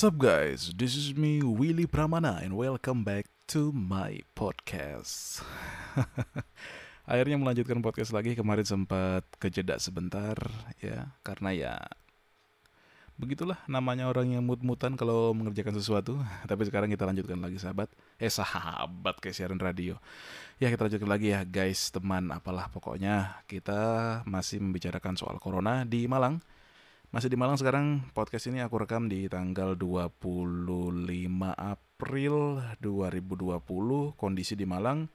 What's up guys? This is me Willy Pramana and welcome back to my podcast. Akhirnya melanjutkan podcast lagi kemarin sempat kejeda sebentar ya karena ya begitulah namanya orang yang mut-mutan kalau mengerjakan sesuatu. Tapi sekarang kita lanjutkan lagi sahabat. Eh sahabat kayak siaran radio. Ya kita lanjutkan lagi ya guys teman apalah pokoknya kita masih membicarakan soal corona di Malang masih di Malang sekarang podcast ini aku rekam di tanggal 25 April 2020 kondisi di Malang.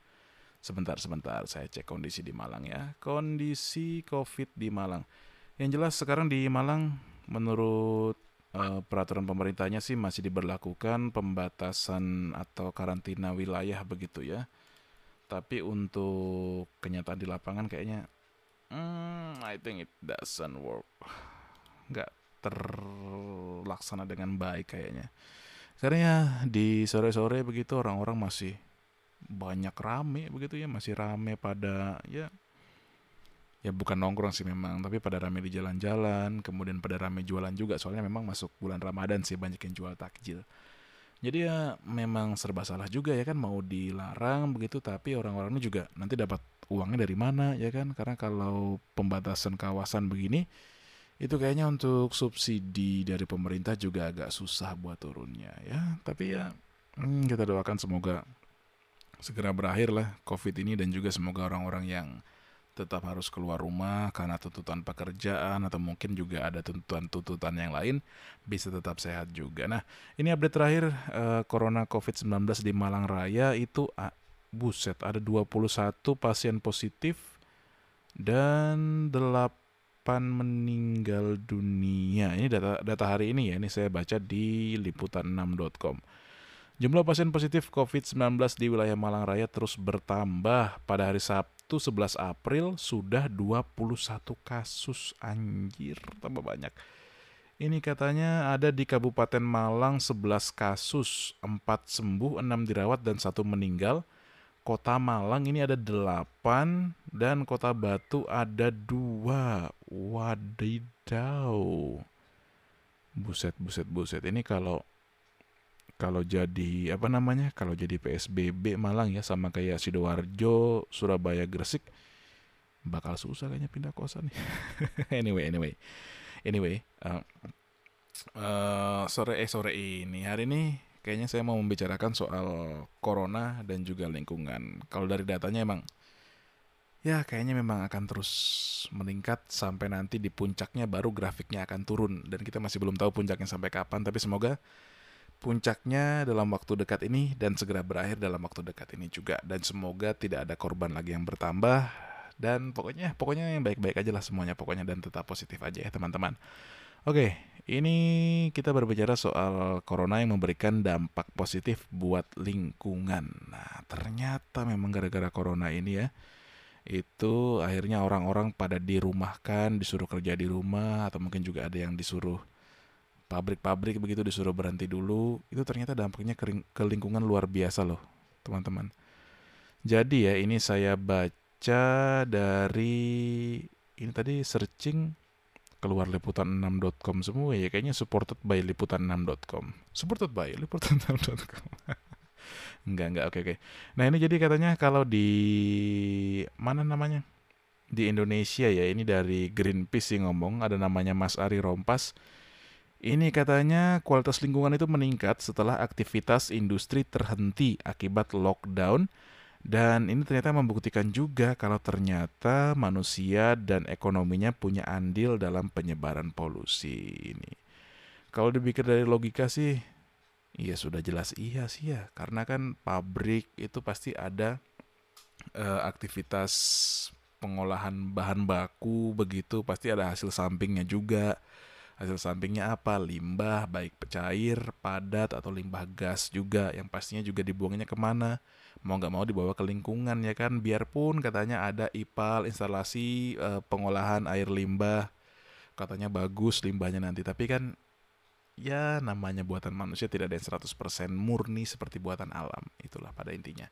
Sebentar sebentar. Saya cek kondisi di Malang ya. Kondisi COVID di Malang. Yang jelas sekarang di Malang menurut uh, peraturan pemerintahnya sih masih diberlakukan pembatasan atau karantina wilayah begitu ya. Tapi untuk kenyataan di lapangan kayaknya hmm, I think it doesn't work nggak terlaksana dengan baik kayaknya. Karena ya di sore-sore begitu orang-orang masih banyak rame begitu ya, masih rame pada ya ya bukan nongkrong sih memang, tapi pada rame di jalan-jalan, kemudian pada rame jualan juga soalnya memang masuk bulan Ramadan sih banyak yang jual takjil. Jadi ya memang serba salah juga ya kan mau dilarang begitu tapi orang-orang ini juga nanti dapat uangnya dari mana ya kan karena kalau pembatasan kawasan begini itu kayaknya untuk subsidi dari pemerintah juga agak susah buat turunnya ya tapi ya hmm, kita doakan semoga segera berakhir lah covid ini dan juga semoga orang-orang yang tetap harus keluar rumah karena tuntutan pekerjaan atau mungkin juga ada tuntutan-tuntutan yang lain bisa tetap sehat juga. Nah, ini update terakhir uh, corona COVID-19 di Malang Raya itu uh, buset ada 21 pasien positif dan 8 meninggal dunia. Ini data data hari ini ya. Ini saya baca di liputan6.com. Jumlah pasien positif COVID-19 di wilayah Malang Raya terus bertambah. Pada hari Sabtu 11 April sudah 21 kasus anjir, tambah banyak. Ini katanya ada di Kabupaten Malang 11 kasus, 4 sembuh, 6 dirawat dan satu meninggal. Kota Malang ini ada 8 dan Kota Batu ada 2. Wadidaw. Buset, buset, buset. Ini kalau kalau jadi apa namanya? Kalau jadi PSBB Malang ya sama kayak Sidoarjo, Surabaya, Gresik bakal susah kayaknya pindah kosan nih. anyway, anyway. Anyway, uh, uh, sore eh sore ini hari ini kayaknya saya mau membicarakan soal corona dan juga lingkungan. Kalau dari datanya emang ya kayaknya memang akan terus meningkat sampai nanti di puncaknya baru grafiknya akan turun dan kita masih belum tahu puncaknya sampai kapan tapi semoga puncaknya dalam waktu dekat ini dan segera berakhir dalam waktu dekat ini juga dan semoga tidak ada korban lagi yang bertambah dan pokoknya pokoknya yang baik-baik aja lah semuanya pokoknya dan tetap positif aja ya teman-teman. Oke, ini kita berbicara soal corona yang memberikan dampak positif buat lingkungan. Nah, ternyata memang gara-gara corona ini ya, itu akhirnya orang-orang pada dirumahkan, disuruh kerja di rumah, atau mungkin juga ada yang disuruh pabrik-pabrik begitu disuruh berhenti dulu. Itu ternyata dampaknya ke lingkungan luar biasa loh, teman-teman. Jadi ya, ini saya baca dari ini tadi searching keluar liputan6.com semua ya kayaknya supported by liputan6.com supported by liputan6.com enggak enggak oke oke. Nah ini jadi katanya kalau di mana namanya? Di Indonesia ya ini dari Greenpeace sih ngomong ada namanya Mas Ari Rompas. Ini katanya kualitas lingkungan itu meningkat setelah aktivitas industri terhenti akibat lockdown dan ini ternyata membuktikan juga kalau ternyata manusia dan ekonominya punya andil dalam penyebaran polusi ini. Kalau dipikir dari logika sih, iya sudah jelas iya sih ya. Karena kan pabrik itu pasti ada uh, aktivitas pengolahan bahan baku begitu, pasti ada hasil sampingnya juga. Hasil sampingnya apa? Limbah, baik cair, padat, atau limbah gas juga. Yang pastinya juga dibuangnya ke mana? mau nggak mau dibawa ke lingkungan ya kan biarpun katanya ada IPAL instalasi uh, pengolahan air limbah katanya bagus limbahnya nanti tapi kan ya namanya buatan manusia tidak ada yang 100% murni seperti buatan alam itulah pada intinya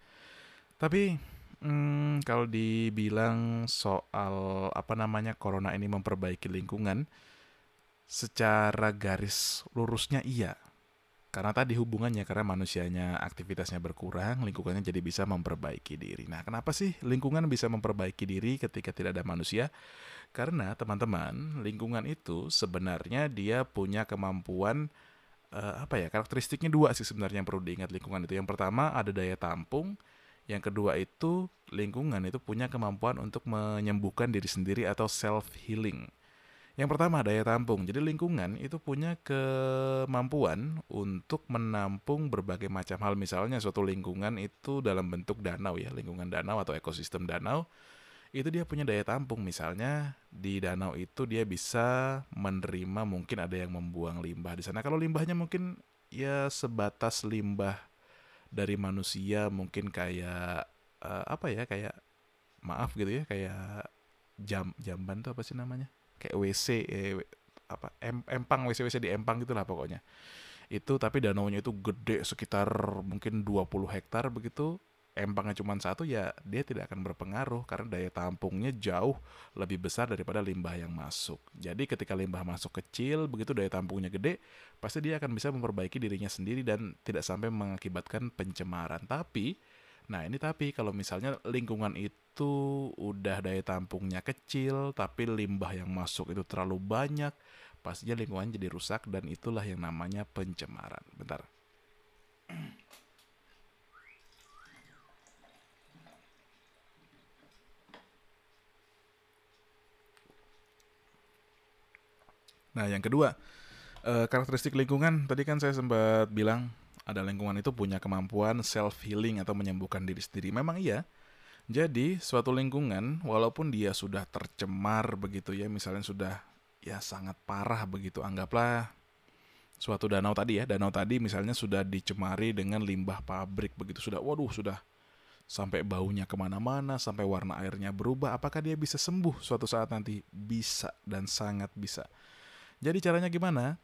tapi hmm, kalau dibilang soal apa namanya corona ini memperbaiki lingkungan secara garis lurusnya iya karena tadi hubungannya karena manusianya aktivitasnya berkurang, lingkungannya jadi bisa memperbaiki diri. Nah, kenapa sih lingkungan bisa memperbaiki diri ketika tidak ada manusia? Karena teman-teman, lingkungan itu sebenarnya dia punya kemampuan uh, apa ya? Karakteristiknya dua sih sebenarnya yang perlu diingat lingkungan itu. Yang pertama ada daya tampung, yang kedua itu lingkungan itu punya kemampuan untuk menyembuhkan diri sendiri atau self healing. Yang pertama daya tampung. Jadi lingkungan itu punya kemampuan untuk menampung berbagai macam hal. Misalnya suatu lingkungan itu dalam bentuk danau ya, lingkungan danau atau ekosistem danau itu dia punya daya tampung. Misalnya di danau itu dia bisa menerima mungkin ada yang membuang limbah di sana. Kalau limbahnya mungkin ya sebatas limbah dari manusia mungkin kayak uh, apa ya kayak maaf gitu ya kayak jam jamban tuh apa sih namanya? Kayak WC eh, apa em, empang WC WC di empang gitulah pokoknya itu tapi danaunya itu gede sekitar mungkin 20 hektar begitu empangnya cuma satu ya dia tidak akan berpengaruh karena daya tampungnya jauh lebih besar daripada limbah yang masuk. Jadi ketika limbah masuk kecil begitu daya tampungnya gede, pasti dia akan bisa memperbaiki dirinya sendiri dan tidak sampai mengakibatkan pencemaran. Tapi Nah ini tapi kalau misalnya lingkungan itu udah daya tampungnya kecil tapi limbah yang masuk itu terlalu banyak, pastinya lingkungan jadi rusak dan itulah yang namanya pencemaran. Bentar. Nah, yang kedua, eh, karakteristik lingkungan tadi kan saya sempat bilang ada lingkungan itu punya kemampuan self healing atau menyembuhkan diri sendiri. Memang iya. Jadi suatu lingkungan walaupun dia sudah tercemar begitu ya, misalnya sudah ya sangat parah begitu, anggaplah suatu danau tadi ya, danau tadi misalnya sudah dicemari dengan limbah pabrik begitu, sudah waduh sudah sampai baunya ke mana-mana, sampai warna airnya berubah, apakah dia bisa sembuh suatu saat nanti? Bisa dan sangat bisa. Jadi caranya gimana?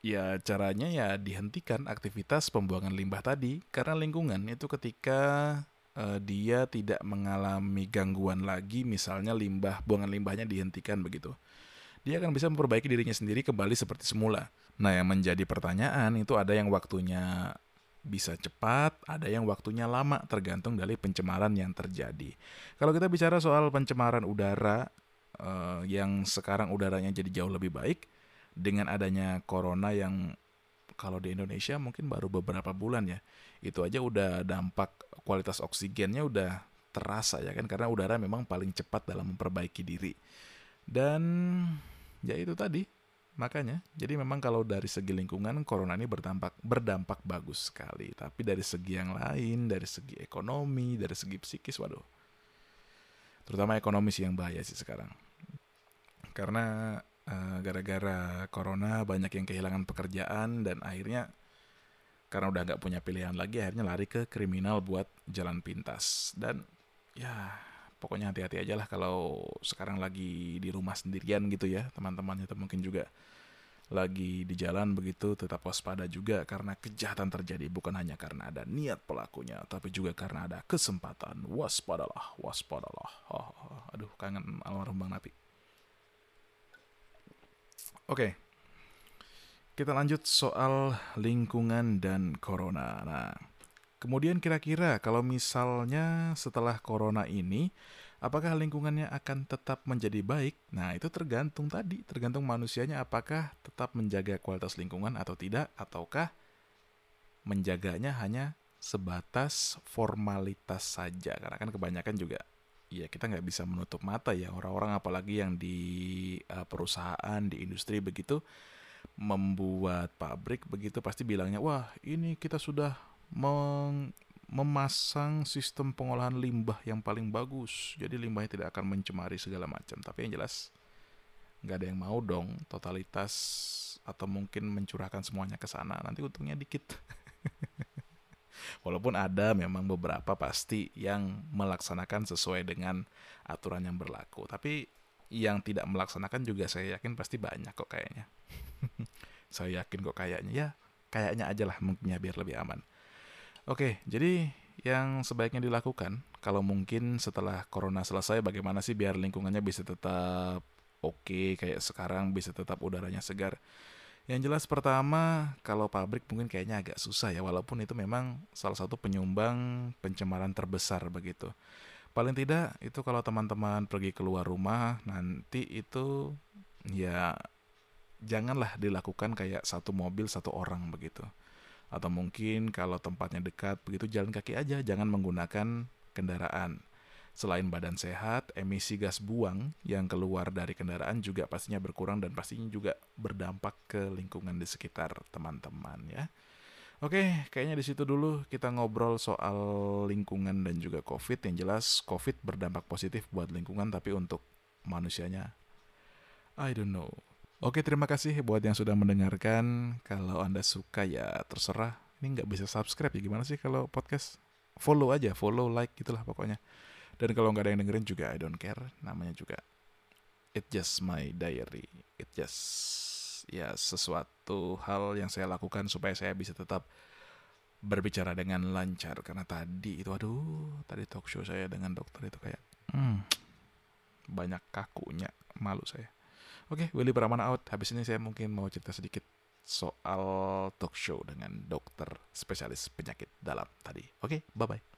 Ya caranya ya dihentikan aktivitas pembuangan limbah tadi karena lingkungan itu ketika uh, dia tidak mengalami gangguan lagi misalnya limbah buangan limbahnya dihentikan begitu dia akan bisa memperbaiki dirinya sendiri kembali seperti semula nah yang menjadi pertanyaan itu ada yang waktunya bisa cepat, ada yang waktunya lama tergantung dari pencemaran yang terjadi. Kalau kita bicara soal pencemaran udara uh, yang sekarang udaranya jadi jauh lebih baik, dengan adanya corona yang kalau di Indonesia mungkin baru beberapa bulan ya itu aja udah dampak kualitas oksigennya udah terasa ya kan karena udara memang paling cepat dalam memperbaiki diri. Dan ya itu tadi makanya jadi memang kalau dari segi lingkungan corona ini berdampak berdampak bagus sekali. Tapi dari segi yang lain dari segi ekonomi dari segi psikis waduh. Terutama ekonomi sih yang bahaya sih sekarang. Karena gara-gara corona banyak yang kehilangan pekerjaan dan akhirnya karena udah nggak punya pilihan lagi akhirnya lari ke kriminal buat jalan pintas. Dan ya pokoknya hati-hati aja lah kalau sekarang lagi di rumah sendirian gitu ya. Teman-teman itu mungkin juga lagi di jalan begitu tetap waspada juga karena kejahatan terjadi. Bukan hanya karena ada niat pelakunya tapi juga karena ada kesempatan. Waspadalah waspadalah. Oh, aduh kangen almarhum bang Napi Oke. Kita lanjut soal lingkungan dan corona. Nah, kemudian kira-kira kalau misalnya setelah corona ini apakah lingkungannya akan tetap menjadi baik? Nah, itu tergantung tadi, tergantung manusianya apakah tetap menjaga kualitas lingkungan atau tidak ataukah menjaganya hanya sebatas formalitas saja. Karena kan kebanyakan juga ya kita nggak bisa menutup mata ya orang-orang apalagi yang di uh, perusahaan di industri begitu membuat pabrik begitu pasti bilangnya wah ini kita sudah meng memasang sistem pengolahan limbah yang paling bagus. Jadi limbahnya tidak akan mencemari segala macam. Tapi yang jelas nggak ada yang mau dong totalitas atau mungkin mencurahkan semuanya ke sana. Nanti untungnya dikit. Walaupun ada memang beberapa pasti yang melaksanakan sesuai dengan aturan yang berlaku. Tapi yang tidak melaksanakan juga saya yakin pasti banyak kok kayaknya. saya yakin kok kayaknya ya kayaknya aja lah mungkinnya biar lebih aman. Oke, jadi yang sebaiknya dilakukan kalau mungkin setelah corona selesai bagaimana sih biar lingkungannya bisa tetap oke kayak sekarang bisa tetap udaranya segar. Yang jelas pertama, kalau pabrik mungkin kayaknya agak susah ya, walaupun itu memang salah satu penyumbang pencemaran terbesar begitu. Paling tidak itu kalau teman-teman pergi keluar rumah nanti itu ya janganlah dilakukan kayak satu mobil satu orang begitu. Atau mungkin kalau tempatnya dekat begitu jalan kaki aja, jangan menggunakan kendaraan. Selain badan sehat, emisi gas buang yang keluar dari kendaraan juga pastinya berkurang dan pastinya juga berdampak ke lingkungan di sekitar teman-teman ya. Oke, kayaknya di situ dulu kita ngobrol soal lingkungan dan juga COVID. Yang jelas COVID berdampak positif buat lingkungan tapi untuk manusianya I don't know. Oke, terima kasih buat yang sudah mendengarkan. Kalau Anda suka ya terserah. Ini nggak bisa subscribe ya gimana sih kalau podcast? Follow aja, follow, like gitulah pokoknya. Dan kalau nggak ada yang dengerin juga I don't care. Namanya juga It just my diary. It just ya sesuatu hal yang saya lakukan supaya saya bisa tetap berbicara dengan lancar. Karena tadi itu aduh tadi talk show saya dengan dokter itu kayak hmm, banyak kakunya malu saya. Oke Willy Pramana out. Habis ini saya mungkin mau cerita sedikit soal talk show dengan dokter spesialis penyakit dalam tadi. Oke bye bye